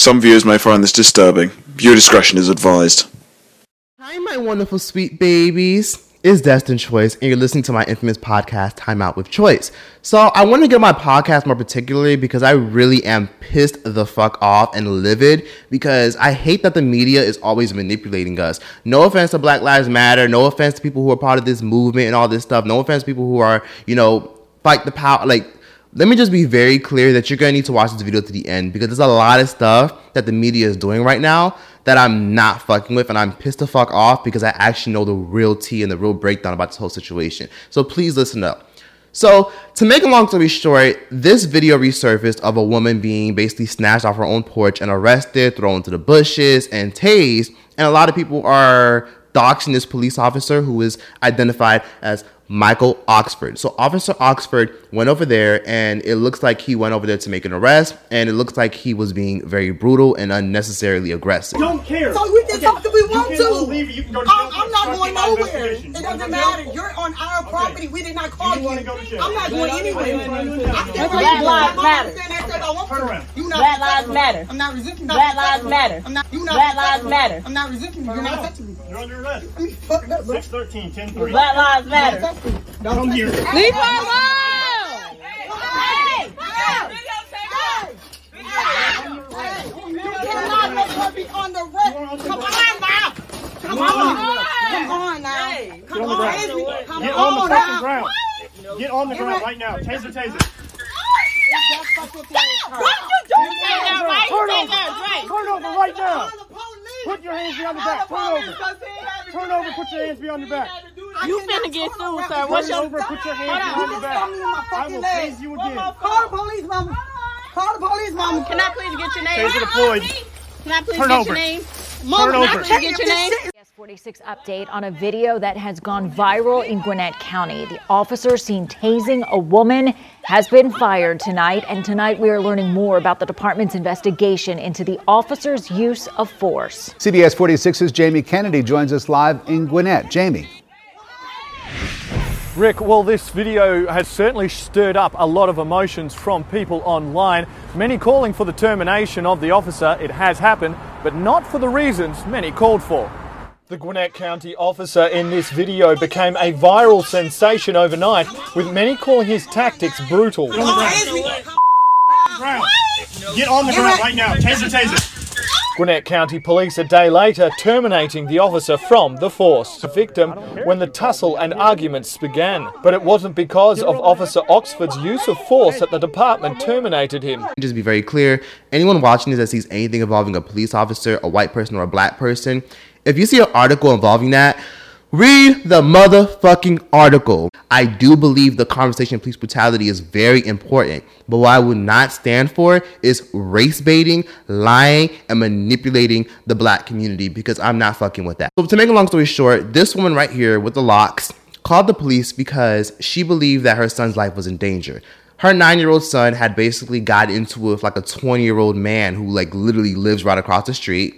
Some viewers may find this disturbing. Viewer discretion is advised. Hi, my wonderful sweet babies. It's Destin Choice, and you're listening to my infamous podcast, Time Out with Choice. So, I want to get my podcast more particularly because I really am pissed the fuck off and livid because I hate that the media is always manipulating us. No offense to Black Lives Matter, no offense to people who are part of this movement and all this stuff, no offense to people who are, you know, fight the power, like, let me just be very clear that you're gonna need to watch this video to the end because there's a lot of stuff that the media is doing right now that I'm not fucking with and I'm pissed the fuck off because I actually know the real tea and the real breakdown about this whole situation. So please listen up. So, to make a long story short, this video resurfaced of a woman being basically snatched off her own porch and arrested, thrown into the bushes, and tased. And a lot of people are doxing this police officer who is identified as Michael Oxford. So Officer Oxford went over there and it looks like he went over there to make an arrest and it looks like he was being very brutal and unnecessarily aggressive. don't care. So we can Okay, talk if we want to. go you can go to jail I'm, I'm not going nowhere. It doesn't matter. You're on our property. We did not call You you. go. I'm not going anywhere. Black. Lives Matter. standing there saying I want Turn to. around. You not Black Lives. Matter. I'm not resisting. Black Lives. Matter. I'm not. You not Black Lives. Matter. I'm not resisting. you. You're not touching me. You're under arrest. I mean, fuck that, bro. 613, 10 Black Lives Matter. Don't Come here. Leave her alone! You cannot make her be on the rest. Come on now. Come on. Come on now. Come Get on the on. ground. Come Get on the on fucking now. ground. Ground right now. Taser, taser. Turn over. Turn over right now. Put your hands behind your back. Turn over. Turn over. Put your hands behind your back. You finna get sued, sir. What's Turn your... over. Put your hands behind your back. I will tase you again. Call the police, mama. Call the police, mama. Can I please get your name? Can I please Turn get over. your name? Turn Can I over. please get your name? CBS 46 update on a video that has gone viral in Gwinnett County. The officer seen tasing a woman has been fired tonight, and tonight we are learning more about the department's investigation into the officer's use of force. CBS 46's Jamie Kennedy joins us live in Gwinnett. Jamie. Rick, well, this video has certainly stirred up a lot of emotions from people online, many calling for the termination of the officer. It has happened, but not for the reasons many called for. The Gwinnett County officer in this video became a viral sensation overnight, with many calling his tactics brutal. Get on the ground right now. Taser, taser. Gwinnett County Police a day later terminating the officer from the force. The victim when the tussle and arguments began. But it wasn't because of Officer Oxford's use of force that the department terminated him. just to be very clear anyone watching this that sees anything involving a police officer a white person or a black person if you see an article involving that read the motherfucking article. I do believe the conversation of police brutality is very important but what i would not stand for is race baiting lying and manipulating the black community because i'm not fucking with that. So to make a long story short this woman right here with the locks called the police because she believed that her son's life was in danger. Her nine-year-old son had basically got into it with like a 20-year-old man who like literally lives right across the street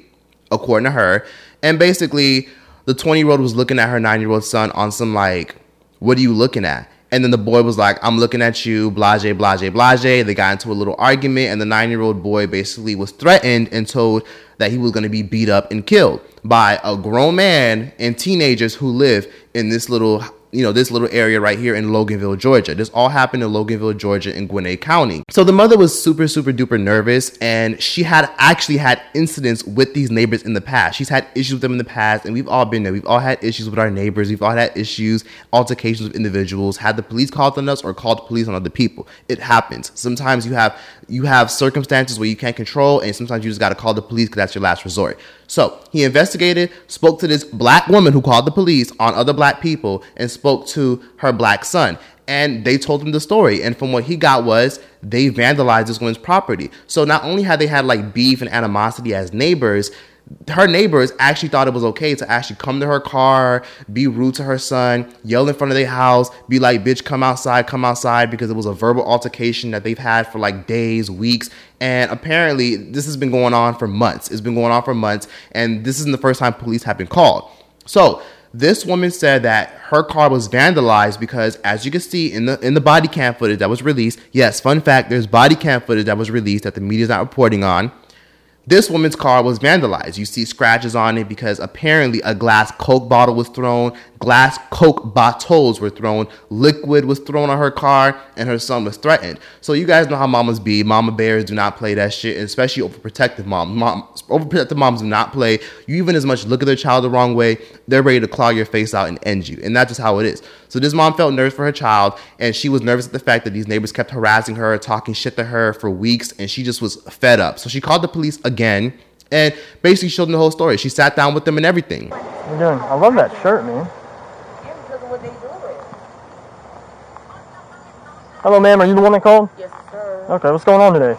according to her and basically the 20-year-old was looking at her nine-year-old son on some like what are you looking at? And then the boy was like i'm looking at you blase blase blase. They got into a little argument and the nine-year-old boy basically was threatened and told that he was going to be beat up and killed by a grown man and teenagers who live in this little you know, this little area right here in Loganville, Georgia. This all happened in Loganville, Georgia in Gwinnett County. So the mother was super, super duper nervous and she had actually had incidents with these neighbors in the past. She's had issues with them in the past and we've all been there. We've all had issues with our neighbors. We've all had issues, altercations with individuals, had the police called on us or called the police on other people. It happens. Sometimes you have you have circumstances where you can't control and sometimes you just got to call the police because that's your last resort. So he investigated, spoke to this black woman who called the police on other black people, and spoke to her black son. And they told him the story. And from what he got was they vandalized this woman's property. So not only had they had like beef and animosity as neighbors, her neighbors actually thought it was okay to actually come to her car, be rude to her son, yell in front of their house, be like, bitch, come outside, come outside, because it was a verbal altercation that they've had for like days, weeks. And apparently, this has been going on for months. It's been going on for months. And this isn't the first time police have been called. So, this woman said that her car was vandalized because, as you can see in the in the body cam footage that was released, yes, fun fact, there's body cam footage that was released that the media's not reporting on This woman's car was vandalized. You see scratches on it because apparently a glass Coke bottle was thrown, glass Coke bottles were thrown, liquid was thrown on her car, and her son was threatened. So you guys know how mamas be. Mama bears do not play that shit, and especially overprotective moms. Mom, overprotective moms do not play. You even as much look at their child the wrong way, they're ready to claw your face out and end you. And that's just how it is. So this mom felt nervous for her child, and she was nervous at the fact that these neighbors kept harassing her, talking shit to her for weeks, and she just was fed up. So she called the police again and basically showed them the whole story. She sat down with them and everything. You're doing. I love that shirt, man. Hello, ma'am. Are you the one that called? Yes, sir. Okay. What's going on today?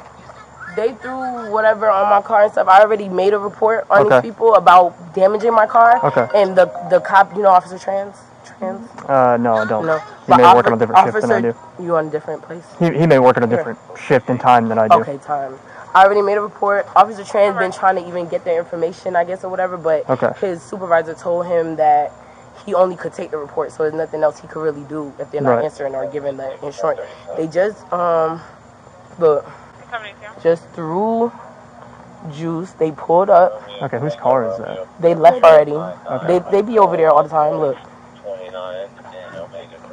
They threw whatever on my car and stuff. I already made a report on Okay. these people about damaging my car. Okay. And the the cop, you know, Officer Trans, Trans. Uh, no, I don't. No. He But may work officer- on a different shift than I do. officer- You on a different place? He, he may work on a different shift and time than I do. Okay, time. I already made a report. Officer Trans been trying to even get their information, I guess, or whatever. But Okay. his supervisor told him that he only could take the report, so there's nothing else he could really do if they're not Right. answering or giving the insurance. They just um, look, just threw juice. They pulled up. Okay. Whose car is that? They left already. Okay. They they be over there all the time. Look.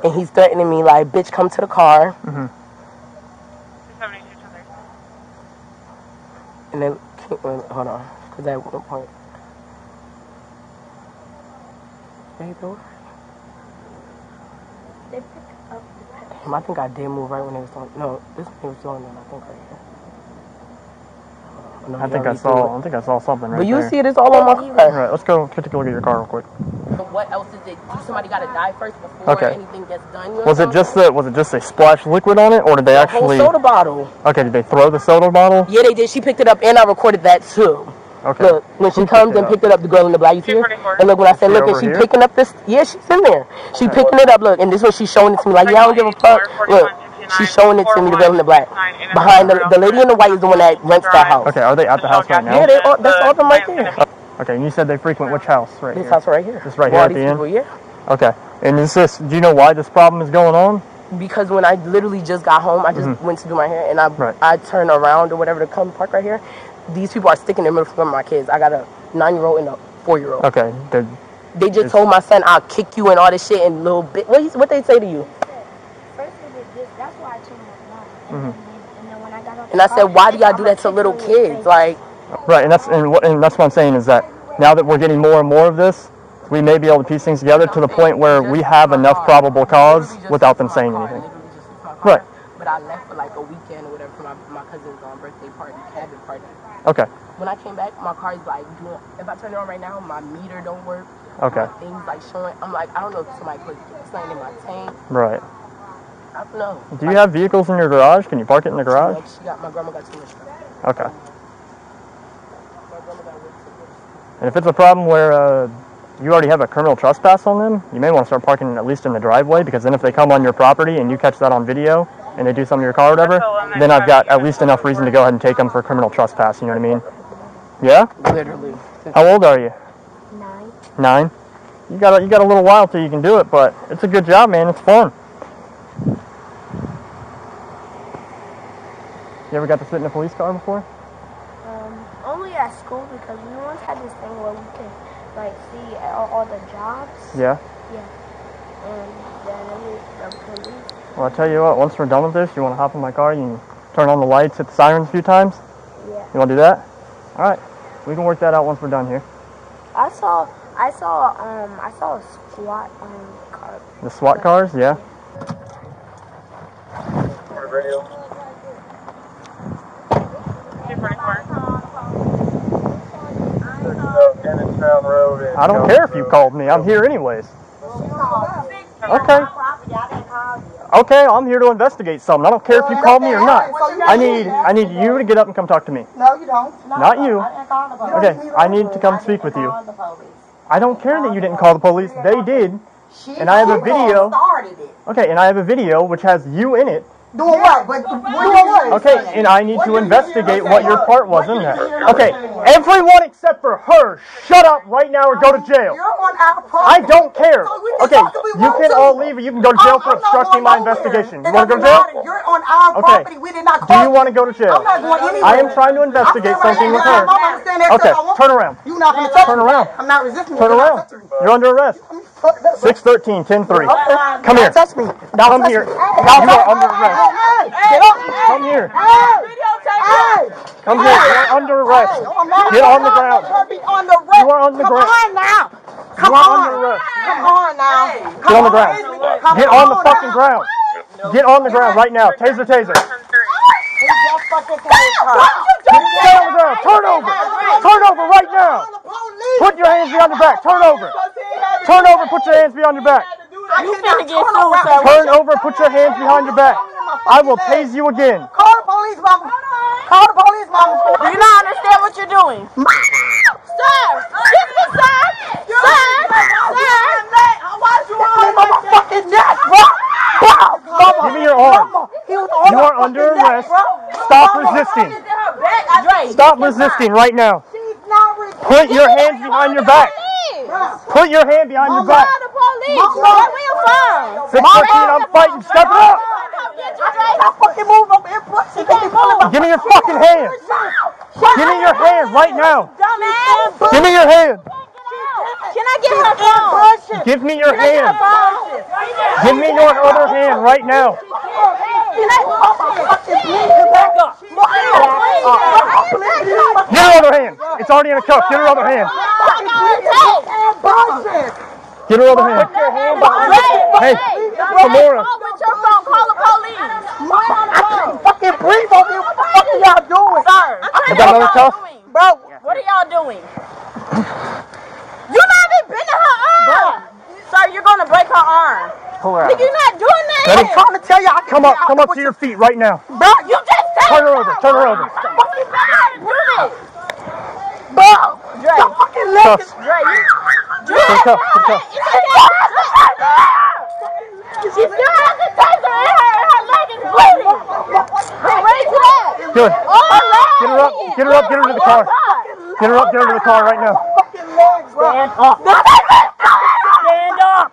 And he's threatening me like, "Bitch, come to the car." Mhm. And then, wait, hold on, because at one point. Hey, bro. Damn, I think I did move right when they was doing. No, this one was doing it. I think right here. No, I think I saw. I think I saw something right But you there. see it, it's all on my All car. right. Let's go. Take a look at your car real quick. But what else is it? Do somebody got to die first before Okay. anything gets done? You know Was it just saying? the? Was it just they splashed liquid on it, or did they The actually? whole soda bottle? Okay. Did they throw the soda bottle? Yeah, they did. She picked it up, and I recorded that too. Okay. Look, when she Who comes and up? picked it up, the girl in the black, you see her? And look, when I said, look, over and she here? picking up this, yeah, she's in there. She picking it up, look, and this is what she's showing it to me, like, yeah, I don't give a fuck. Look, she's showing it to me, the girl in the black. Behind the, the lady in the white is the one that rents that house. Okay. Are they at the house right now? Yeah, they all, that's all of them right there. Okay. And you said they frequent which house? Right This here. house right here. This right here at the end. yeah. Okay. And this is this? Do you know why this problem is going on? because when I literally just got home, I just mm-hmm. went to do my hair and I Right. I turned around or whatever to come park right here. These people are sticking their middle finger at my kids. I got a nine year old and a four year old. Okay. They're, They just It's- told my son I'll kick you and all this shit and little bit. What he- what they say to you? First they did this, that's why I changed my mind. And, then, and then when I got out And I said, why do y'all do that to little kids? Like, Right, and that's and, what, and that's what I'm saying is that now that we're getting more and more of this, we may be able to piece things together to the point where we have enough probable cause without them saying anything. Right. But I left for like a weekend or whatever for my, my cousin's um, birthday party, cabin party. Okay. When I came back, my car is like doing. If I turn it on right now, my meter don't work. Okay. My things like showing. I'm like, I don't know if somebody put something in my tank. Right. I don't know. Do you have vehicles in your garage? Can you park it in the garage? She got my grandma got too much. Okay. My grandma got way too much. And if it's a problem where uh, you already have a criminal trespass on them, you may want to start parking at least in the driveway because then if they come on your property and you catch that on video and they do something to your car or whatever, then I've got at least enough reason to go ahead and take them for criminal trespass. You know what I mean? Yeah. Literally. How old are you? nine. Nine. You got a, you got a little while till you can do it, but it's a good job, man. It's fun. You ever got to sit in a police car before? Um, only at school because we once had this thing where we could like see all, all the jobs. Yeah. Yeah. And then we, the police. Well, I tell you what. Once we're done with this, you want to hop in my car? You can turn on the lights, hit the sirens a few times. Yeah. You want to do that? All right. We can work that out once we're done here. I saw, I saw, um, I saw a squat um car. The SWAT cars, yeah. I don't care if you called me. I'm here anyways. Okay. Okay, I'm here to investigate something. I don't care if you called me or not. I need I need you to get up and come talk to me. No, you don't. Not you. Okay, I need to come speak with you. I don't care that you didn't call the police. They did. And I have a video. Okay, and I have a video which has you in it. Doing what? But what? Okay, and I need to investigate what your uh, part was in that. Okay, Everyone except for her, shut up right now or go to jail. You're on our I don't care. Okay, talk if we you can all leave or you can go to jail for obstructing my investigation. You want to go to jail? You're on our Okay. property. We did not Do you want to go to jail? I'm not going anywhere. I am trying to investigate something with her. here. I'm gonna stand there Okay, till I want turn around. You're not going to touch Turn around. I'm not resisting. Turn around. You're under arrest. Fuck 613, 10-3. Come here. Touch me. Don't Come here. You are under arrest. Hey, get off me. Come here. Hey. Hey. Come here. You are under arrest. Hey, Get on the ground. on the. You are on the Come ground. on now. Come You are on. under arrest. Come on now. Get on the ground. Come Get on the on fucking now. ground. Get on the ground right now. Taser, taser. He just fucking tased her. Get on the ground. Turn over. Turn over right now. Put your hands behind your back. Turn over. Turn over. Put your hands behind your back. You finna get sued, sir. Turn over. Put your hands behind your back. I will tase you again. Call the police, mama. Call the police, mama. Do you not understand what you're doing? Sir! Excuse me, sir! Sir! Sir! my fucking neck, bro. Bro, mama. Give me your arm. Mama, he was on You my are under fucking neck, arrest. bro. Stop Mama, resisting. Dre, Stop resisting right now. She's not resisting. Put your hands behind your back. Put your hand behind your back. the police! Where we from? 613, I'm fighting. Step it up. I fucking move over here, bro. She can't move. Give me your fucking hand. Give me your hand right now. Dumbass! Give me your hand. Can I get her phone? Give me your hand. Give me your other hand right now. Get her other hand. It's already in a cuff. Get her other hand. Get her other hand. Hey, Samora. With your phone, call the police. Fucking breathe over here. What the fuck are y'all doing? Sir, You got another cuff? Bro, what are y'all doing? You not even bending her arm. Sir, you're gonna break her arm. Pull her out. You're not doing that. I'm trying to tell y'all. Come up. Come up to your feet right now. Bro, you just said Turn her over. Turn her over. fucking better do this. Bro, Dre, your fucking leg is. Dre, you. Put her cuff. Put her cuff. She still has the taser in her and her leg is bleeding. Raise it up. Good. Oh, my leg. Get her up. Get her up. Get her to the car. Get her up. Get her to the car right now. Fucking legs, bro. Stand up. Stand up.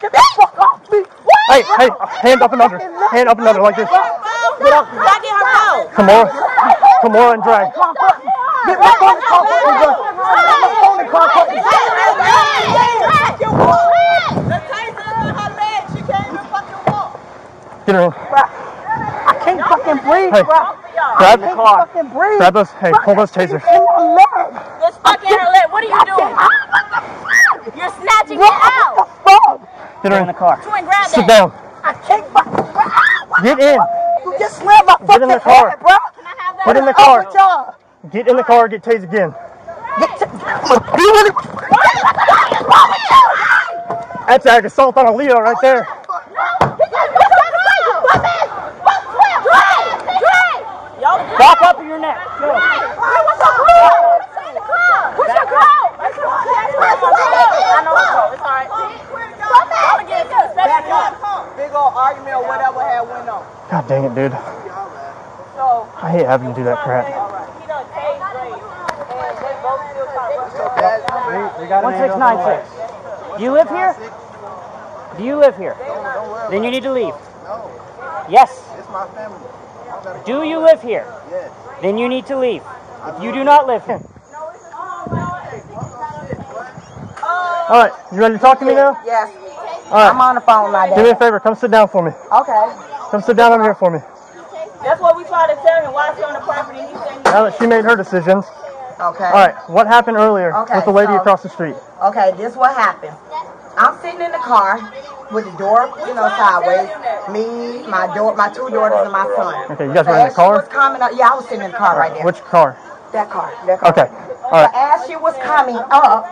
Get the fuck off me. Hey, hey, hand up and under. Hand up and under like this. Get up. Back in her mouth. Come on. Come on and drag. Get my phone and call fucking gun. Get my phone and call fucking Get her in. I can't fucking breathe, Hey, bro. grab, I can't fucking breathe. grab those. Hey, pull those tasers. In my leg. You're stuck in her leg. What are you doing? Ah, You're snatching it What out. the fuck? Get her in the car. Twin, grab Sit that. down. I can't fucking. Ah, Get in. You just slammed my Get fucking in the car. head, bro. Can I have that? Get in the oh, car. up with y'all? Get in the car. Get tased again. Get to- That's ag assault on a Leo right there. Back up in your neck. Go. Big old argument or whatever had went on. God dang it, dude. I hate having to do that crap. One six nine six. Do you live here? Do you live here? Then you need to leave. Yes. It's my family. Do you live here? Yes. Then you need to leave. If you do not live here. Uh, All right, you ready to talk to me now? Yes. All right. I'm on the phone now, Do me a favor. Come sit down for me. Okay. Come sit down over here for me. That's what we tried to tell him. Why is he on the property? He said Now that she made her decisions. Okay. All right. What happened earlier Okay, with the lady so- across the street? Okay, this what happened. I'm sitting in the car with the door, you know, sideways. Me, my daughter, my two daughters, and my son. Okay, you guys So were in the as she car? was coming up, yeah, I was sitting in the car right there. Which car? That car. That car. Okay. All So right. as she was coming up,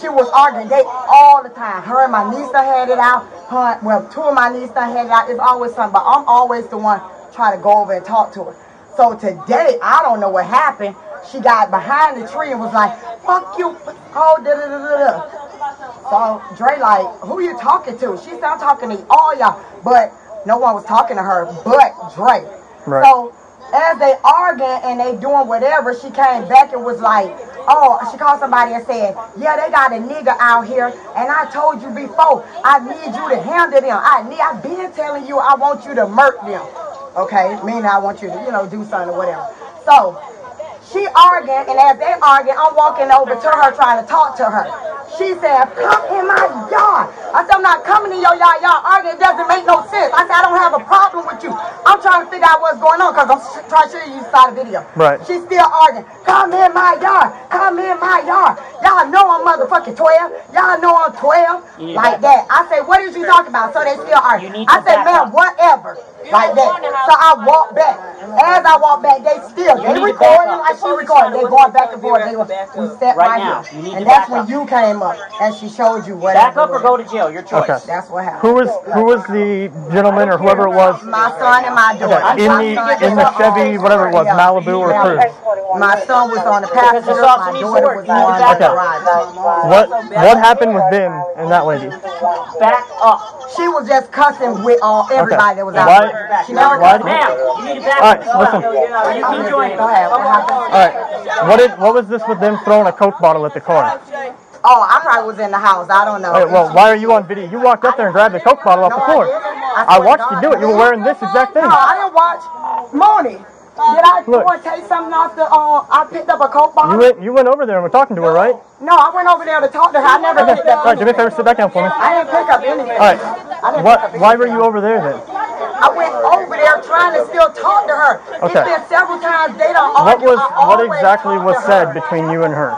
she was arguing. They all the time. Her and my niece done had it out. Her, well, two of my nieces done had it out. It's always something, but I'm always the one trying to go over and talk to her. So today, I don't know what happened. She got behind the tree and was like, "Fuck you!" Oh, da da da da. So Dre like, "Who are you talking to?" She said, "I'm talking to all y'all," but no one was talking to her but Dre. Right. So as they arguing and they doing whatever, she came back and was like, oh, she called somebody and said, yeah, they got a nigga out here, and I told you before, I need you to handle them. I need, I've been telling you I want you to murk them. Okay, meaning I want you to, you know, do something or whatever. So she arguing, and as they arguing, I'm walking over to her trying to talk to her. She said, come in my yard. I said, I'm not coming in your yard. Y'all arguing. It doesn't make no sense. I said, I don't have a problem with you. I'm trying to figure out what's going on because I'm trying to show you saw the video. Right. She's still arguing. Come in my yard. Come in my yard. Y'all know I'm motherfucking 12. Y'all know I'm 12. You Like that. I say, what is you talking about? So they still arguing. I to say, man, whatever. Like that. So I walk back. As I walk back, they still, You they need to back recording up. like she recording. They going back and forth. They was, we sat Right right, now. here. And that's when you came up and she showed you what Back up or go to jail. Your choice. Okay. That's what happened. Who was who was the gentleman or whoever it was My son and my daughter. Okay, in the- in the Chevy, whatever it was, Malibu or Cruze? My son was on the passenger. My daughter was You need to on the up. driver. What what happened with them and that lady? Back up. She was just cussing with all everybody that was out Why- there. She never why- cussed. Ma'am, you need to back All right, up. listen. You can join Go ahead. What happened? All right. What did what was this with them throwing a coke bottle at the car? Oh, I probably was in the house. I don't know. Okay, well, why are you on video? You walked up there and grabbed the coke bottle off the floor. I watched you do it. You were wearing this exact thing. No, I didn't watch. Moni, did I Look. go and take something off the? Uh, I picked up a coke bottle. You went you went over there and were talking to her, right? No, I went over there to talk to her. I never Okay. picked up. All right, do me a favor, sit back down for me. I didn't pick up anything. All right. I didn't What? pick up Why anything. were you over there then? I went over there trying to still talk to her. Okay. It's been several times they don't What argue. was I what always exactly talk was to said between you and her?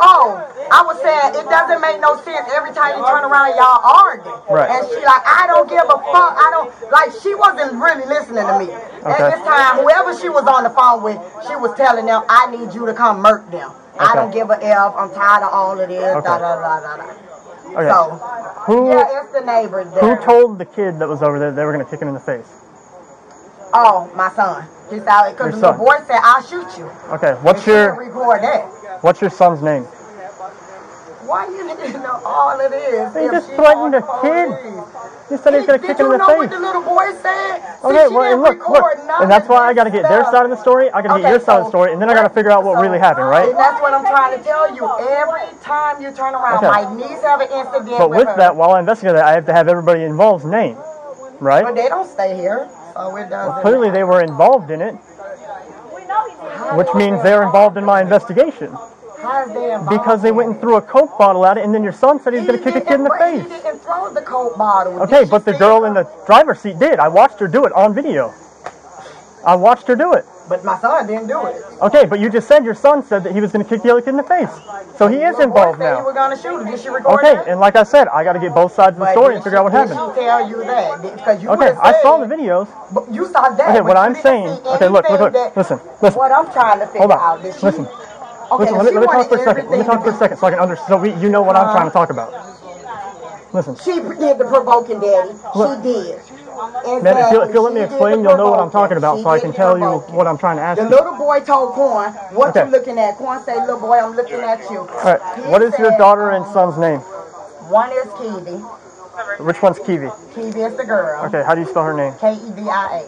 Oh, I was saying it doesn't make no sense every time you turn around y'all arguing. Right. And she like, I don't give a fuck. I don't like she wasn't really listening to me. Okay. At this time, whoever she was on the phone with, she was telling them, I need you to come murk them. Okay. I don't give a F. I'm tired of all of this. Okay. Da, da, da, da, da. Okay. So, Who yeah, it's the neighbors there. who told the kid that was over there they were gonna kick him in the face? Oh, my son. He said, because the son. boy said, I'll shoot you. Okay. What's didn't your record that. What's your son's name? Why you need to know all of this? He just threatened a kid. He said he was gonna kick him in know the what face. the little boy said? Okay, she well, and look, look, and that's why I got to get their side of the story. I got to get Okay, your side of the story, and then I got to figure out what so- really happened, right? And that's what I'm trying to tell you. Every time you turn around, Okay. my niece have an incident But with, that, while I investigate that, I have to have everybody involved's name, right? but they don't stay here, so it doesn't. Clearly, they were involved in it, which means they're involved in my investigation How is they involved? because they went and threw a coke bottle at it, and then your son said he's going to kick a kid in the face. He didn't throw the coke bottle. Okay, but the girl in the driver's seat did. I watched her do it on video. I watched her do it. But my son didn't do it. Okay, but you just said your son said that he was going to kick the other kid in the face, so he is involved said You now. were gonna shoot her. Did she record Okay, that? and like I said, I got to get both sides of the But story did and figure out what she- happened. She tell you that? Because you Okay, would've I saw said- the videos. But you saw that. Okay, but what you I'm didn't saying. see Okay, look, look, anything look. that- Listen, listen. What I'm trying to figure Hold out. on. She, Listen. Okay, Listen, let me, she let me talk wanted for a second. Let me everything talk for a second so I can understand. So we, you know what I'm Uh-huh. trying to talk about. Listen, She did the provoking, Daddy. Look. She did. Man, if you'll, uh, if you'll let me explain, you'll know what I'm talking about so I can tell you what I'm trying to ask The you. little boy told Quan, "What Okay. you looking at?" Quan said, "Little boy, I'm looking at you." All right, what is your daughter and um, son's name? One is Kiwi. Which one's Kiwi? Kiwi is the girl. Okay, how do you spell her name? K E V I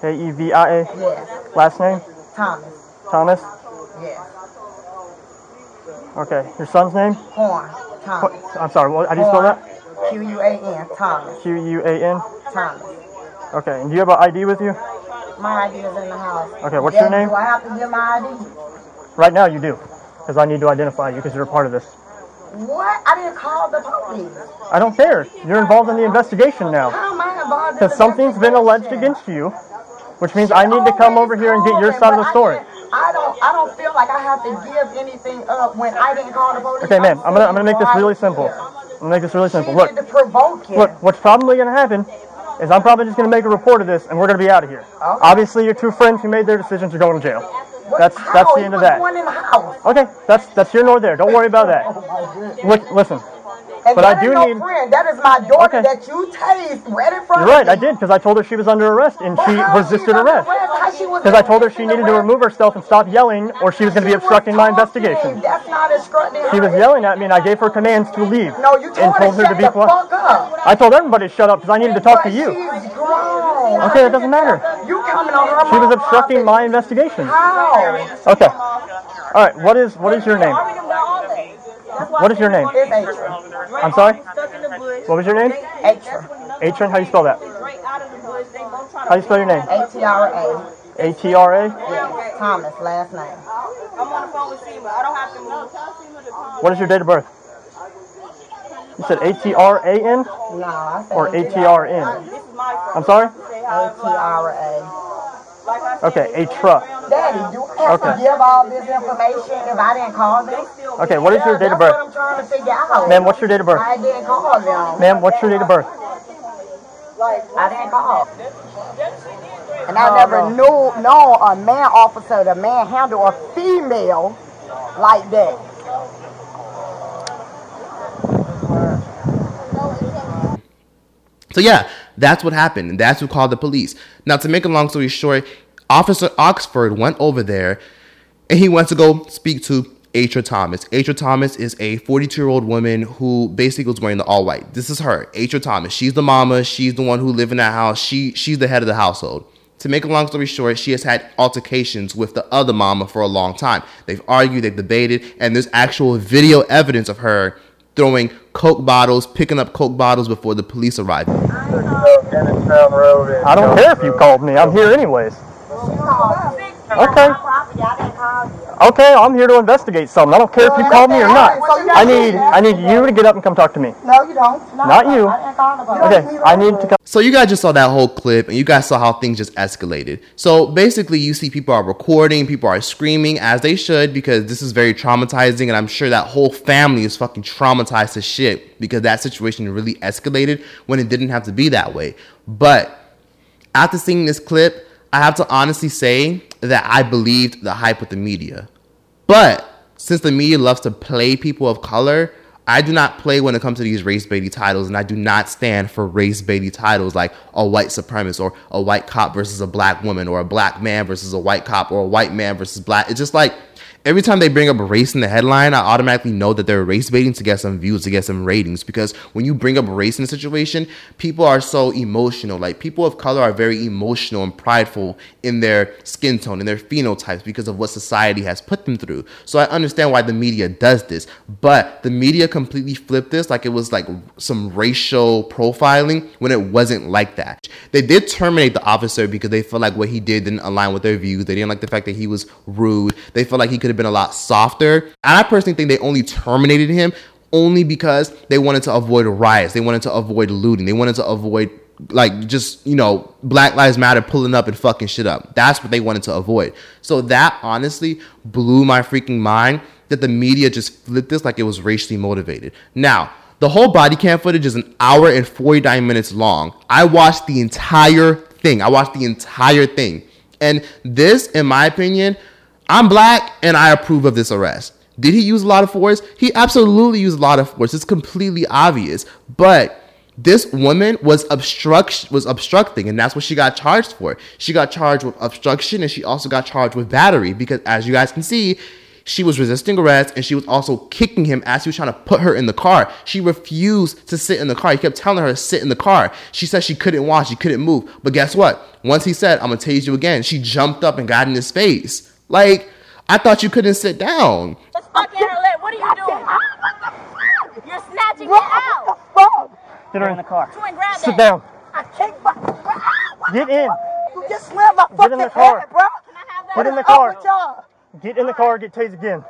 K E V I A. A. Yes. Last name? Thomas. Thomas. Yes. Okay, your son's name? Quan. Thomas. I'm sorry. What, how do you spell that? Q U A N. Thomas. Q U A N. Thomas. Okay, and do you have an ID with you? My ID is in the house. Okay, what's your name? Do I have to give my ID? Right now you do, because I need to identify you because you're a part of this. What? I didn't call the police. I don't care. You're involved in the investigation now. How am I involved in Because something's been alleged against you, which means I need to come over here and get your side of the story. I don't. I don't feel like I have to give anything up when I didn't call the police. Okay, ma'am, I'm gonna I'm gonna make this really simple. Make this really simple. Look, To look, what's probably gonna happen is I'm probably just gonna make a report of this and we're gonna be out of here. Obviously, your two friends who made their decisions are going to jail. That's that's How? the He end of that. One in house. Okay, that's that's here nor there. Don't worry about that. Oh look, listen. And But that I do no need. friend. That is my daughter Okay. that you tased right in front You're right. I did because I told her she was under arrest and she resisted arrest. arrest? How she was Because I told her she needed to remove herself and stop yelling, or she was going to be obstructing my investigation. That's not obstructing She was yelling at me, and I gave her commands to leave No, you and told her, told her to be quiet. I told everybody to shut up because I needed to talk to you. She's grown. Okay, it doesn't matter. You coming on her She was obstructing my investigation. How? Okay. All right. What is what is your name? What is your name? It's I'm sorry. What was your name? Atra. Atron. How do you spell that? How do you spell your name? A-T-R-A. A T R A. Yeah. Thomas, last name. I'm on the phone with Sema. I don't have to move. What is your date of birth? You said A T R A N No, I said or A T R N? I'm sorry. A-T-R-A. Okay, Daddy, do I have Okay. to give all this information if I didn't call them? Okay, what is your date of That's birth? what I'm trying to figure out. Ma'am, what's your date of birth? I didn't call them. Ma'am, what's your date of birth? I didn't call. And I oh, never knew, know a man officer, the man handle a female like that. So yeah, that's what happened, and that's who called the police. Now, to make a long story short, Officer Oxford went over there, and he went to go speak to Atra Thomas. Atra Thomas is a 42-year-old woman who basically was wearing the all white. This is her, Atra Thomas. She's the mama. She's the one who live in that house. She she's the head of the household. To make a long story short, she has had altercations with the other mama for a long time. They've argued, they've debated, and there's actual video evidence of her throwing Coke bottles, picking up Coke bottles before the police arrived. I don't care if you called me. I'm here anyways. Okay. Okay, I'm here to investigate something. I don't care if you called me or not. I need I need you to get up and come talk to me. No, you don't. Not you. Okay, I need to come. So you guys just saw that whole clip and you guys saw how things just escalated. So basically you see people are recording, people are screaming as they should because this is very traumatizing and I'm sure that whole family is fucking traumatized to shit because that situation really escalated when it didn't have to be that way. But after seeing this clip, I have to honestly say that I believed the hype with the media. But since the media loves to play people of color, I do not play when it comes to these race baiting titles, and I do not stand for race baiting titles like a white supremacist or a white cop versus a black woman or a black man versus a white cop or a white man versus black. It's just like every time they bring up race in the headline, I automatically know that they're race baiting to get some views, to get some ratings. Because when you bring up race in a situation, people are so emotional. Like people of color are very emotional and prideful in their skin tone, in their phenotypes, because of what society has put them through. So I understand why the media does this. But the media completely flipped this like it was like some racial profiling when it wasn't like that. They did terminate the officer because they felt like what he did didn't align with their views. They didn't like the fact that he was rude. They felt like he could have been a lot softer. And I personally think they only terminated him only because they wanted to avoid riots. They wanted to avoid looting. They wanted to avoid like just you know black lives matter pulling up and fucking shit up that's what they wanted to avoid so that honestly blew my freaking mind that the media just flipped this like it was racially motivated now the whole body cam footage is an hour and 49 minutes long i watched the entire thing i watched the entire thing and this in my opinion i'm black and i approve of this arrest. Did he use a lot of force? He absolutely used a lot of force. It's completely obvious. But this woman was obstruct was obstructing and that's what she got charged for. She got charged with obstruction and she also got charged with battery because as you guys can see she was resisting arrest and she was also kicking him as he was trying to put her in the car. She refused to sit in the car. He kept telling her to sit in the car. She said she couldn't walk she couldn't move. But guess what? Once he said i'm gonna tase you again she jumped up and got in his face like i thought you couldn't sit down Just fucking her leg. What are you doing? You're snatching it out. What the fuck? Get her in the car. Twin, grab Sit that. down. I can't. Get in. You just slammed my fucking Get in the fucking car. head, bro. Get in the car. with y'all. Get in the car. Get tased again.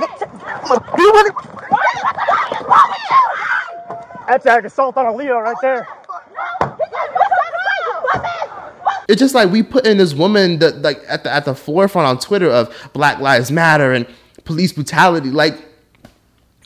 You really- That's ag assault on a Leo right there. It's just like we put in this woman that like at the at the forefront on Twitter of Black Lives Matter and police brutality. Like,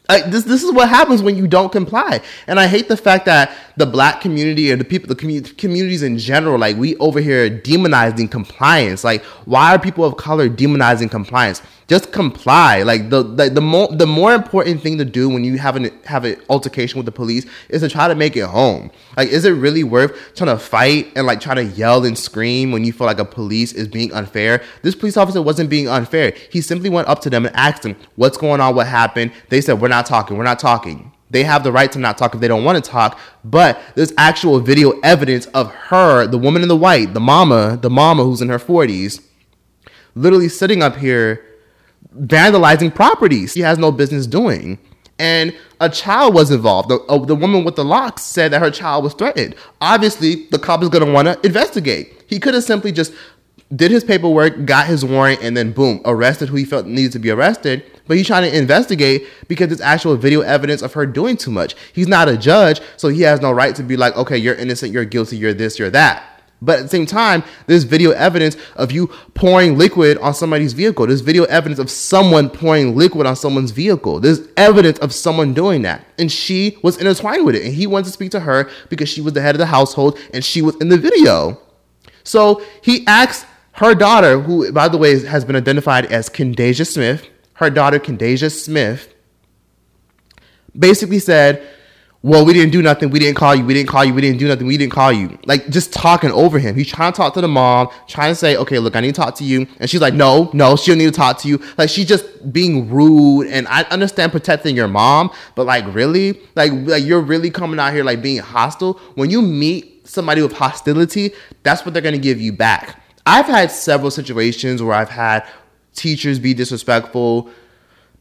like this this is what happens when you don't comply. And I hate the fact that the black community and the people the commu- communities in general, like we over here demonizing compliance. Like, why are people of color demonizing compliance? Just comply. Like the the, the more the more important thing to do when you have an have an altercation with the police is to try to make it home. Like, is it really worth trying to fight and like try to yell and scream when you feel like a police is being unfair? This police officer wasn't being unfair. He simply went up to them and asked them, "What's going on? What happened?" They said, "We're not talking. We're not talking." They have the right to not talk if they don't want to talk, but there's actual video evidence of her, the woman in the white, the mama, the mama who's in her 40s, literally sitting up here vandalizing properties he has no business doing. And a child was involved. The, uh, the woman with the locks said that her child was threatened. Obviously, the cop is going to want to investigate. He could have simply just did his paperwork, got his warrant, and then boom, arrested who he felt needed to be arrested. But he's trying to investigate because there's actual video evidence of her doing too much. He's not a judge, so he has no right to be like, okay, you're innocent, you're guilty, you're this, you're that. But at the same time, there's video evidence of you pouring liquid on somebody's vehicle. There's video evidence of someone pouring liquid on someone's vehicle. There's evidence of someone doing that. And she was intertwined with it. And he wanted to speak to her because she was the head of the household and she was in the video. So he asked her daughter, who, by the way, has been identified as Kendasia Smith, her daughter, Kendasia Smith, basically said, well, we didn't do nothing. We didn't call you. We didn't call you. We didn't do nothing. We didn't call you. Like just talking over him. He's trying to talk to the mom, trying to say, okay, look, I need to talk to you. And she's like, no, no, she don't need to talk to you. Like she's just being rude. And I understand protecting your mom, but like really, like like you're really coming out here like being hostile. When you meet somebody with hostility, that's what they're gonna give you back. I've had several situations where I've had teachers be disrespectful,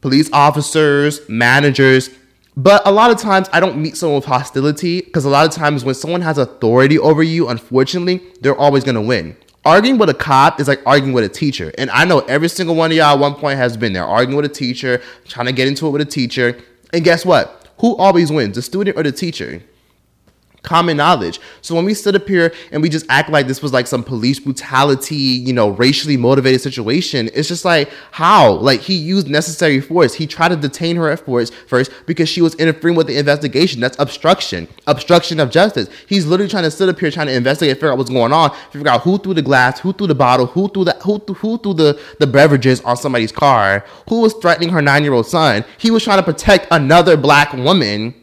police officers, managers but a lot of times I don't meet someone with hostility because a lot of times when someone has authority over you, unfortunately, they're always going to win. Arguing with a cop is like arguing with a teacher. And I know every single one of y'all at one point has been there arguing with a teacher, trying to get into it with a teacher. And guess what? Who always wins, the student or the teacher? Common knowledge. So when we sit up here and we just act like this was like some police brutality, you know, racially motivated situation, it's just like how? Like he used necessary force. He tried to detain her at first, first because she was interfering with the investigation. That's obstruction, obstruction of justice. He's literally trying to sit up here trying to investigate, figure out what's going on, figure out who threw the glass, who threw the bottle, who threw the who threw, who threw the the beverages on somebody's car, who was threatening her nine year old son. He was trying to protect another black woman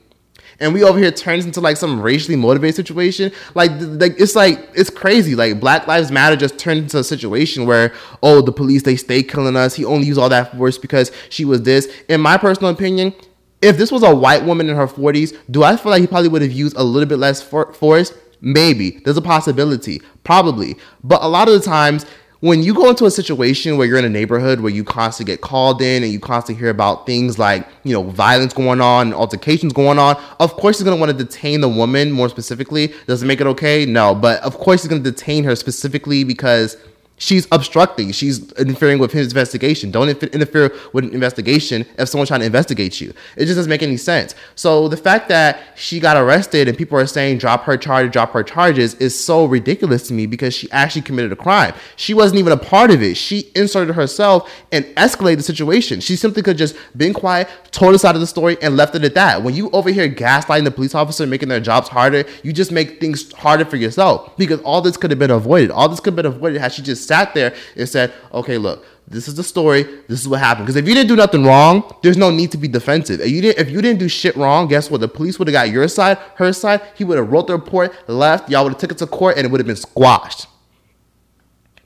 and we over here turns into like some racially motivated situation. Like, like it's like it's crazy. Like Black Lives Matter just turned into a situation where oh the police they stay killing us. He only used all that force because she was this. In my personal opinion, if this was a white woman in her 40s, do I feel like he probably would have used a little bit less for- force? Maybe. There's a possibility. Probably. But a lot of the times when you go into a situation where you're in a neighborhood where you constantly get called in and you constantly hear about things like, you know, violence going on, altercations going on, of course he's going to want to detain the woman more specifically. Does it make it okay? No, but of course he's going to detain her specifically because she's obstructing. She's interfering with his investigation. Don't interfere with an investigation if someone's trying to investigate you. It just doesn't make any sense. So the fact that she got arrested and people are saying drop her charge, drop her charges is so ridiculous to me because she actually committed a crime. She wasn't even a part of it. She inserted herself and escalated the situation. She simply could just been quiet, told us out of the story, and left it at that. When you over here gaslighting the police officer, making their jobs harder, you just make things harder for yourself because all this could have been avoided. All this could have been avoided had she just sat there and said, okay, look, this is the story. This is what happened. Because if you didn't do nothing wrong, there's no need to be defensive. If you didn't, if you didn't do shit wrong, guess what? The police would have got your side, her side. He would have wrote the report, left. Y'all would have took it to court, and it would have been squashed.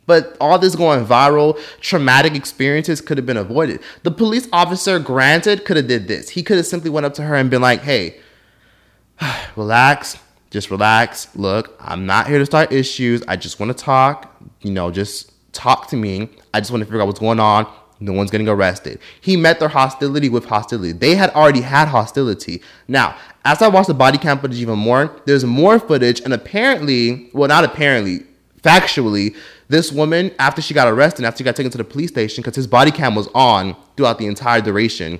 But all this going viral, traumatic experiences could have been avoided. The police officer, granted, could have did this. He could have simply went up to her and been like, "Hey, relax, just relax. Look, I'm not here to start issues. I just want to talk. You know, just talk to me. I just want to figure out what's going on. No one's getting arrested. He met their hostility with hostility. They had already had hostility. Now, as I watched the body cam footage even more, there's more footage, and apparently, well, not apparently, factually, this woman, after she got arrested, after she got taken to the police station, because his body cam was on throughout the entire duration,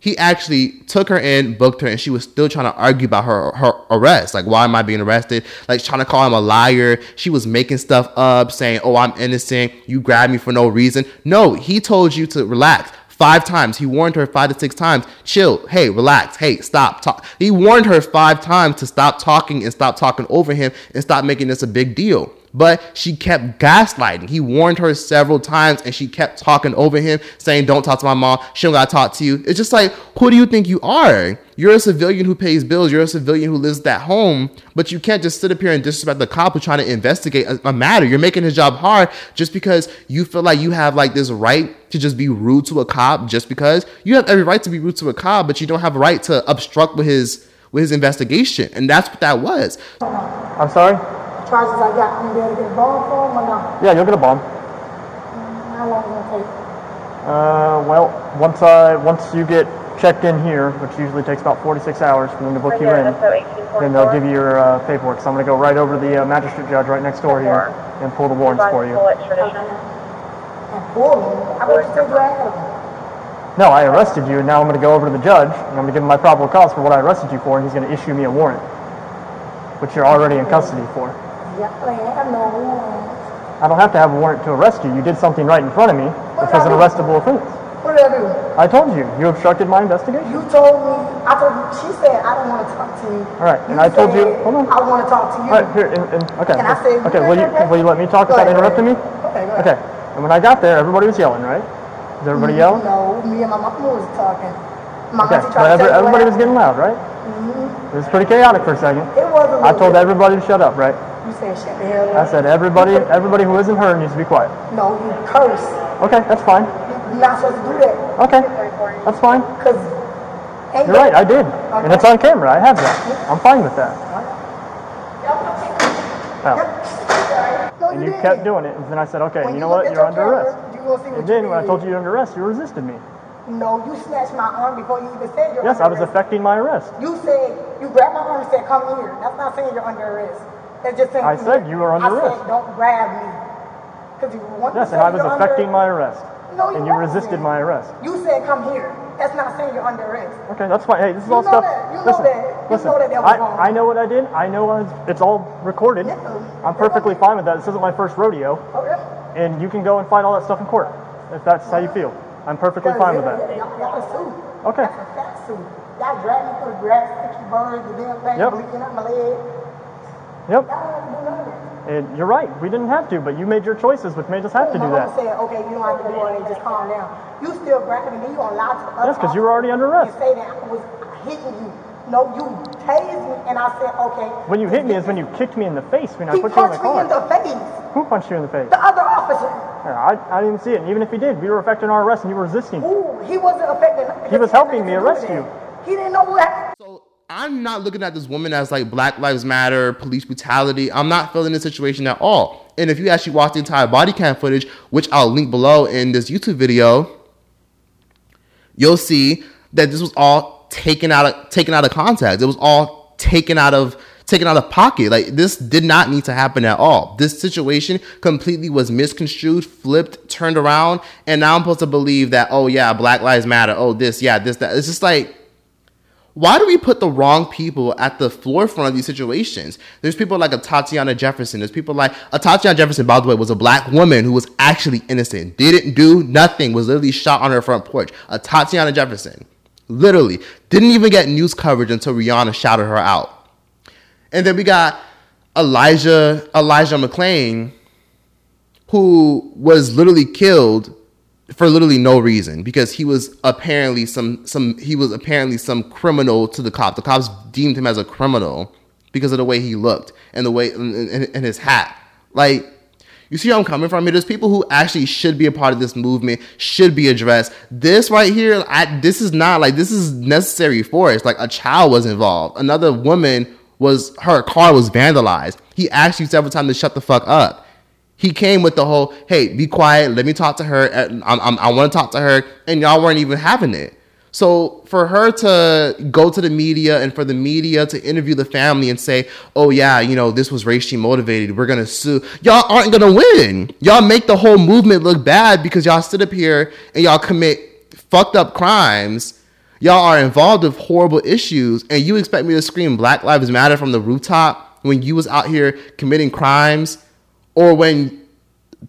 he actually took her in, booked her, and she was still trying to argue about her her arrest. Like, why am I being arrested? Like, trying to call him a liar. She was making stuff up, saying, "Oh, I'm innocent. You grabbed me for no reason." No, he told you to relax five times. He warned her five to six times. Chill. Hey, relax. Hey, stop. Talk. He warned her five times to stop talking and stop talking over him and stop making this a big deal. But she kept gaslighting. He warned her several times and she kept talking over him, saying, Don't talk to my mom. She don't gotta talk to you. It's just like, who do you think you are? You're a civilian who pays bills. You're a civilian who lives at home, but you can't just sit up here and disrespect the cop who's trying to investigate a, a matter. You're making his job hard just because you feel like you have like this right to just be rude to a cop just because you have every right to be rude to a cop, but you don't have a right to obstruct with his with his investigation. And that's what that was. I'm sorry? Charges I got, I'm gonna get a ball for them or not? Yeah, you'll get a bomb. How long is it gonna take? Uh, well, once I once you get checked in here, which usually takes about 46 hours for them to book you in, then they'll give you your uh, paperwork. So I'm going to go right over to the uh, magistrate judge right next door here and pull the warrants for you. And for me, I wish you said you had them. No, I arrested you, and now I'm going to go over to the judge, and I'm going to give him my probable cause for what I arrested you for, and he's going to issue me a warrant, which you're already in custody for. Yeah, I have no. I don't have to have a warrant to arrest you. You did something right in front of me, which was an arrestable offense. What did I do? I told you. You obstructed my investigation. You told me, I told you, she said, I don't want to talk to you. All right, and I told you. Hold on. I want to talk to you. All right, here, and, and, okay. And I said, okay, will you will you let me talk without interrupting me? Okay, go ahead. Okay. And when I got there, everybody was yelling, right? Is everybody yelling? No, me and my mama was talking. My Okay. every, everybody was getting loud, right? Mm-hmm. It was pretty chaotic for a second. It was a I little I told everybody to shut up, right? You said shut the hell I up. said everybody everybody who isn't her needs to be quiet. No, you curse. Okay, that's fine. You're not supposed to do that. Okay, that's fine. Cause ain't You're right, I did. And it's on camera. I have that. I'm fine with that. Oh. And you kept doing it, and then I said, okay, When you know look what? at You're your under camera, arrest. you gonna see what And then you when I did. told you you're under arrest, you resisted me. No, you snatched my arm before you even said you're Yes, under I was arrest. affecting my arrest. You said you grabbed my arm and said, "Come here." That's not saying you're under arrest. That's just. I said you were under I arrest. said, "Don't grab me," because you want Yes, and I was affecting my arrest. No, you And you resisted my arrest. You said, "Come here." That's not saying you're under arrest. Okay, that's fine. Hey, this is You all stuff. that. You know listen, that. You listen. know that that was I, wrong. I know what I did. I know I was, it's all recorded. I'm perfectly fine with that. This isn't my first rodeo. Okay. And you can go and fight all that stuff in court if that's how you feel. I'm perfectly fine with that. Y'all, y'all a suit. Okay. That's a fat suit. Y'all drag me through the grass, sticky birds, the damn thing Yep. bleeding out my leg. Yep. Y'all don't have to do none of that. And you're right. We didn't have to, but you made your choices, which made us have to my do mama that. said, okay, you don't have to do all that, just calm down. You still grabbing me, you gonna lie to the other Yes, 'cause you were already under arrest. You say that I was hitting you. No, you tased me, and I said, okay. When you hit me is when you kicked me in the face when I put you in the punched me in the face. Who punched you in the face? The other officer. Yeah, I, I didn't even see it. And even if he did, we were affecting our arrest and you were resisting. Ooh, he wasn't affected. He was helping me arrest you. He didn't know what happened. So I'm not looking at this woman as like Black Lives Matter, police brutality. I'm not feeling the situation at all. And if you actually watch the entire body cam footage, which I'll link below in this YouTube video, you'll see that this was all taken out of taken out of context. It was all taken out of taken out of pocket. Like this did not need to happen at all. This situation completely was misconstrued, flipped, turned around, and now I'm supposed to believe that oh yeah, Black Lives Matter. Oh this, yeah, this, that. It's just like why do we put the wrong people at the forefront of these situations? There's people like Atatiana Jefferson. There's people like Atatiana Jefferson, by the way, was a black woman who was actually innocent, didn't do nothing, was literally shot on her front porch. Atatiana Jefferson, literally, didn't even get news coverage until Rihanna shouted her out. And then we got Elijah Elijah McClain, who was literally killed for literally no reason because he was apparently some some he was apparently some criminal to the cops. The cops deemed him as a criminal because of the way he looked and the way and, and, and his hat. Like you see where I'm coming from? Here. There's people who actually should be a part of this movement, should be addressed. This right here, I, this is not like this is necessary for force. Like a child was involved. Another woman was her car was vandalized. He asked you several times to shut the fuck up. He came with the whole, "Hey, be quiet. Let me talk to her. I'm, I'm, I want to talk to her," and y'all weren't even having it. So for her to go to the media and for the media to interview the family and say, "Oh yeah, you know this was racially motivated. We're gonna sue," y'all aren't gonna win. Y'all make the whole movement look bad because y'all sit up here and y'all commit fucked up crimes. Y'all are involved with horrible issues, and you expect me to scream "Black Lives Matter" from the rooftop when you was out here committing crimes, or when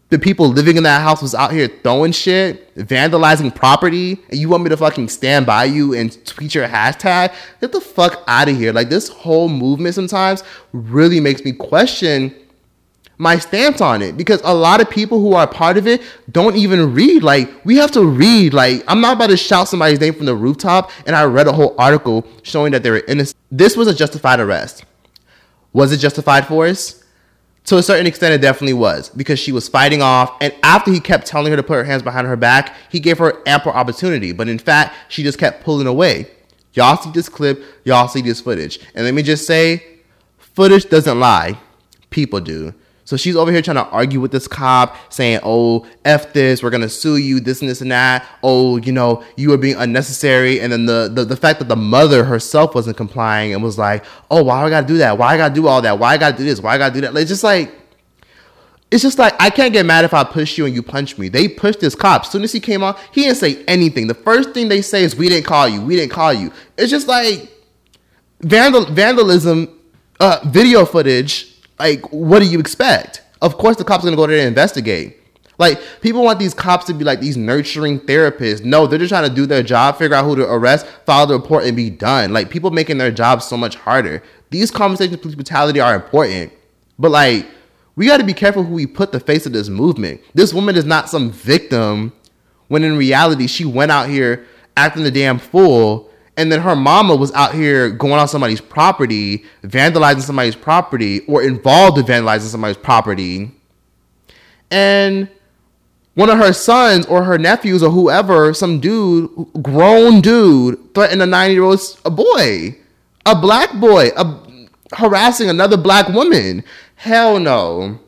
the people living in that house was out here throwing shit, vandalizing property, and you want me to fucking stand by you and tweet your hashtag? Get the fuck out of here. Like this whole movement sometimes really makes me question my stance on it because a lot of people who are part of it don't even read. Like, we have to read. Like, I'm not about to shout somebody's name from the rooftop, and I read a whole article showing that they were innocent. This was a justified arrest. Was it justified force? To a certain extent, it definitely was because she was fighting off. And after he kept telling her to put her hands behind her back, he gave her ample opportunity. But in fact, she just kept pulling away. Y'all see this clip, y'all see this footage. And let me just say, footage doesn't lie, people do. So she's over here trying to argue with this cop, saying, "Oh, f this, we're gonna sue you, this and this and that. Oh, you know, you were being unnecessary." And then the the, the fact that the mother herself wasn't complying and was like, "Oh, why I gotta do that? Why I gotta do all that? Why I gotta do this? Why I gotta do that?" It's just like, it's just like I can't get mad if I push you and you punch me. They pushed this cop. As soon as he came on, he didn't say anything. The first thing they say is, "We didn't call you. We didn't call you." It's just like vandal vandalism, uh, video footage like, what do you expect? Of course, the cops are gonna go there and investigate. Like, people want these cops to be like these nurturing therapists. No, they're just trying to do their job, figure out who to arrest, file the report, and be done. Like, people making their job so much harder. These conversations of police brutality are important, but like, we got to be careful who we put the face of this movement. This woman is not some victim, when in reality, she went out here acting the damn fool and then her mama was out here going on somebody's property, vandalizing somebody's property, or involved in vandalizing somebody's property. And one of her sons or her nephews or whoever, some dude, grown dude, threatened a nine year old boy, a black boy, a, harassing another black woman. Hell no.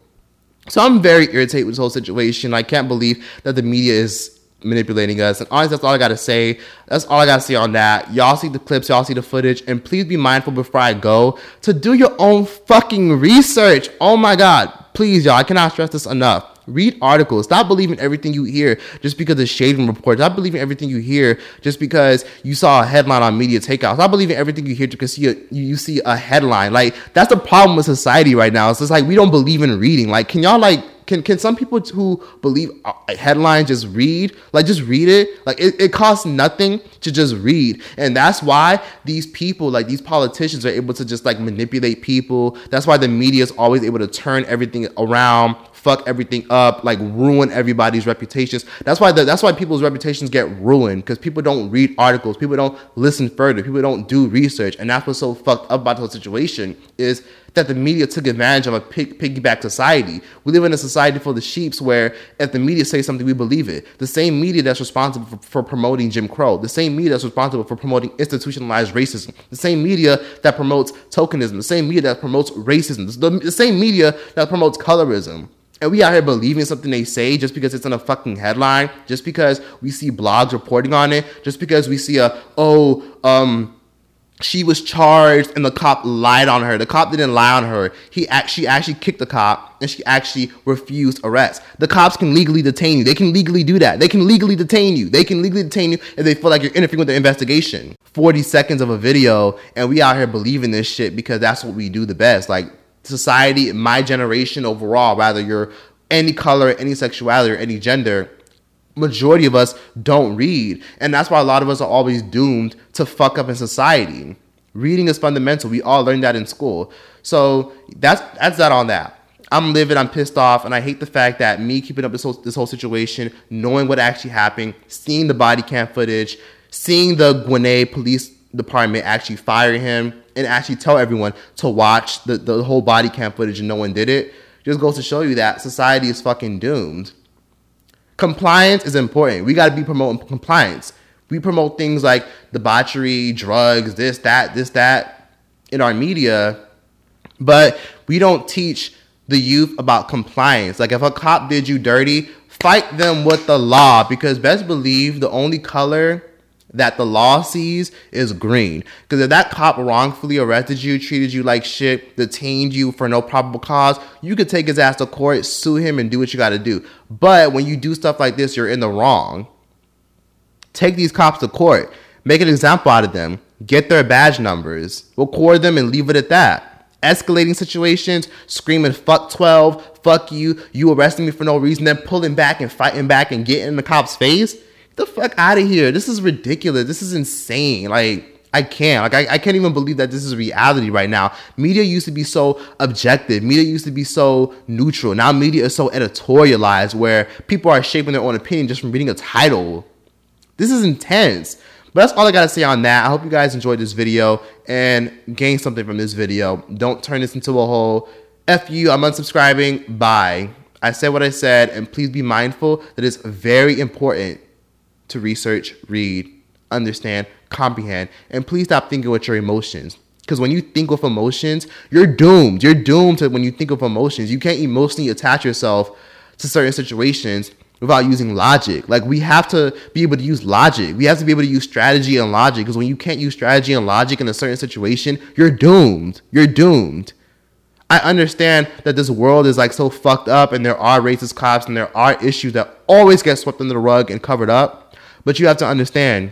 So I'm very irritated with this whole situation. I can't believe that the media is manipulating us. And honestly, that's all I gotta say. That's all I gotta say on that. Y'all see the clips, y'all see the footage, and please be mindful before I go to do your own fucking research. Oh my god. Please, y'all, I cannot stress this enough. Read articles. Stop believing everything you hear just because of shaving reports. Stop believing everything you hear just because you saw a headline on media takeout. Stop believing everything you hear because you, you see a headline. Like that's the problem with society right now. It's just like we don't believe in reading. Like, can y'all like can can some people who believe uh, headlines just read like just read it? Like it, it costs nothing to just read. And that's why these people like these politicians are able to just like manipulate people. That's why the media is always able to turn everything around fuck everything up, like ruin everybody's reputations. That's why the, that's why people's reputations get ruined because people don't read articles, people don't listen further, people don't do research, and that's what's so fucked up about the whole situation is that the media took advantage of a pig, piggyback society. We live in a society full of sheeps where if the media says something, we believe it. The same media that's responsible for, for promoting Jim Crow, the same media that's responsible for promoting institutionalized racism, the same media that promotes tokenism, the same media that promotes racism, the, the same media that promotes colorism. And we out here believing something they say just because it's in a fucking headline, just because we see blogs reporting on it, just because we see a, oh, um, she was charged and the cop lied on her. The cop didn't lie on her. He actually actually kicked the cop and she actually refused arrest. The cops can legally detain you. They can legally do that. They can legally detain you. They can legally detain you if they feel like you're interfering with the investigation. 40 seconds of a video and we out here believing this shit because that's what we do the best. Like society, my generation overall, rather you're any color, any sexuality, or any gender, majority of us don't read. And that's why a lot of us are always doomed to fuck up in society. Reading is fundamental. We all learned that in school. So that's that's that on that. I'm livid, I'm pissed off, and I hate the fact that me keeping up this whole, this whole situation, knowing what actually happened, seeing the body cam footage, seeing the Gwinnett police department actually fire him and actually tell everyone to watch the, the whole body cam footage and no one did it just goes to show you that society is fucking doomed. Compliance is important. We got to be promoting compliance. We promote things like debauchery, drugs, this, that, this, that in our media, but we don't teach the youth about compliance. Like if a cop did you dirty, fight them with the law because best believe the only color that the law sees is green. Because if that cop wrongfully arrested you, treated you like shit, detained you for no probable cause, you could take his ass to court, sue him, and do what you got to do. But when you do stuff like this, you're in the wrong. Take these cops to court, make an example out of them, get their badge numbers, record them, and leave it at that. Escalating situations, screaming fuck 12, fuck you, you arresting me for no reason, then pulling back and fighting back and getting in the cop's face the fuck out of here. This is ridiculous. This is insane. Like, I can't. Like I, I can't even believe that this is reality right now. Media used to be so objective. Media used to be so neutral. Now media is so editorialized where people are shaping their own opinion just from reading a title. This is intense. But that's all I gotta say on that. I hope you guys enjoyed this video and gained something from this video. Don't turn this into a whole F you, I'm unsubscribing. Bye. I said what I said, and please be mindful that it's very important to research, read, understand, comprehend, and please stop thinking with your emotions. Because when you think with emotions, you're doomed. You're doomed to when you think of emotions. You can't emotionally attach yourself to certain situations without using logic. Like we have to be able to use logic. We have to be able to use strategy and logic. Because when you can't use strategy and logic in a certain situation, you're doomed. You're doomed. I understand that this world is like so fucked up and there are racist cops and there are issues that always get swept under the rug and covered up. But you have to understand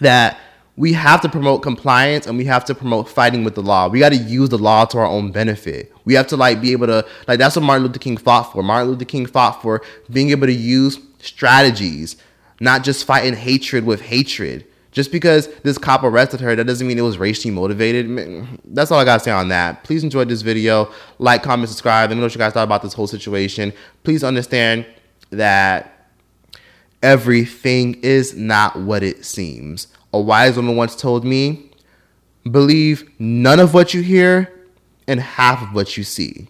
that we have to promote compliance and we have to promote fighting with the law. We got to use the law to our own benefit. We have to like be able to like that's what Martin Luther King fought for. Martin Luther King fought for being able to use strategies, not just fighting hatred with hatred. Just because this cop arrested her, that doesn't mean it was racially motivated. That's all I gotta say on that. Please enjoy this video. Like, comment, subscribe. Let me know what you guys thought about this whole situation. Please understand that everything is not what it seems. A wise woman once told me, believe none of what you hear and half of what you see.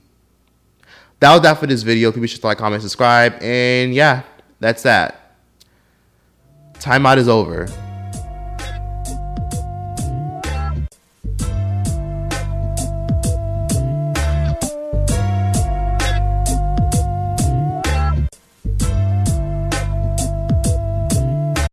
That was that for this video. People should like, comment, subscribe. And yeah, that's that. Timeout is over.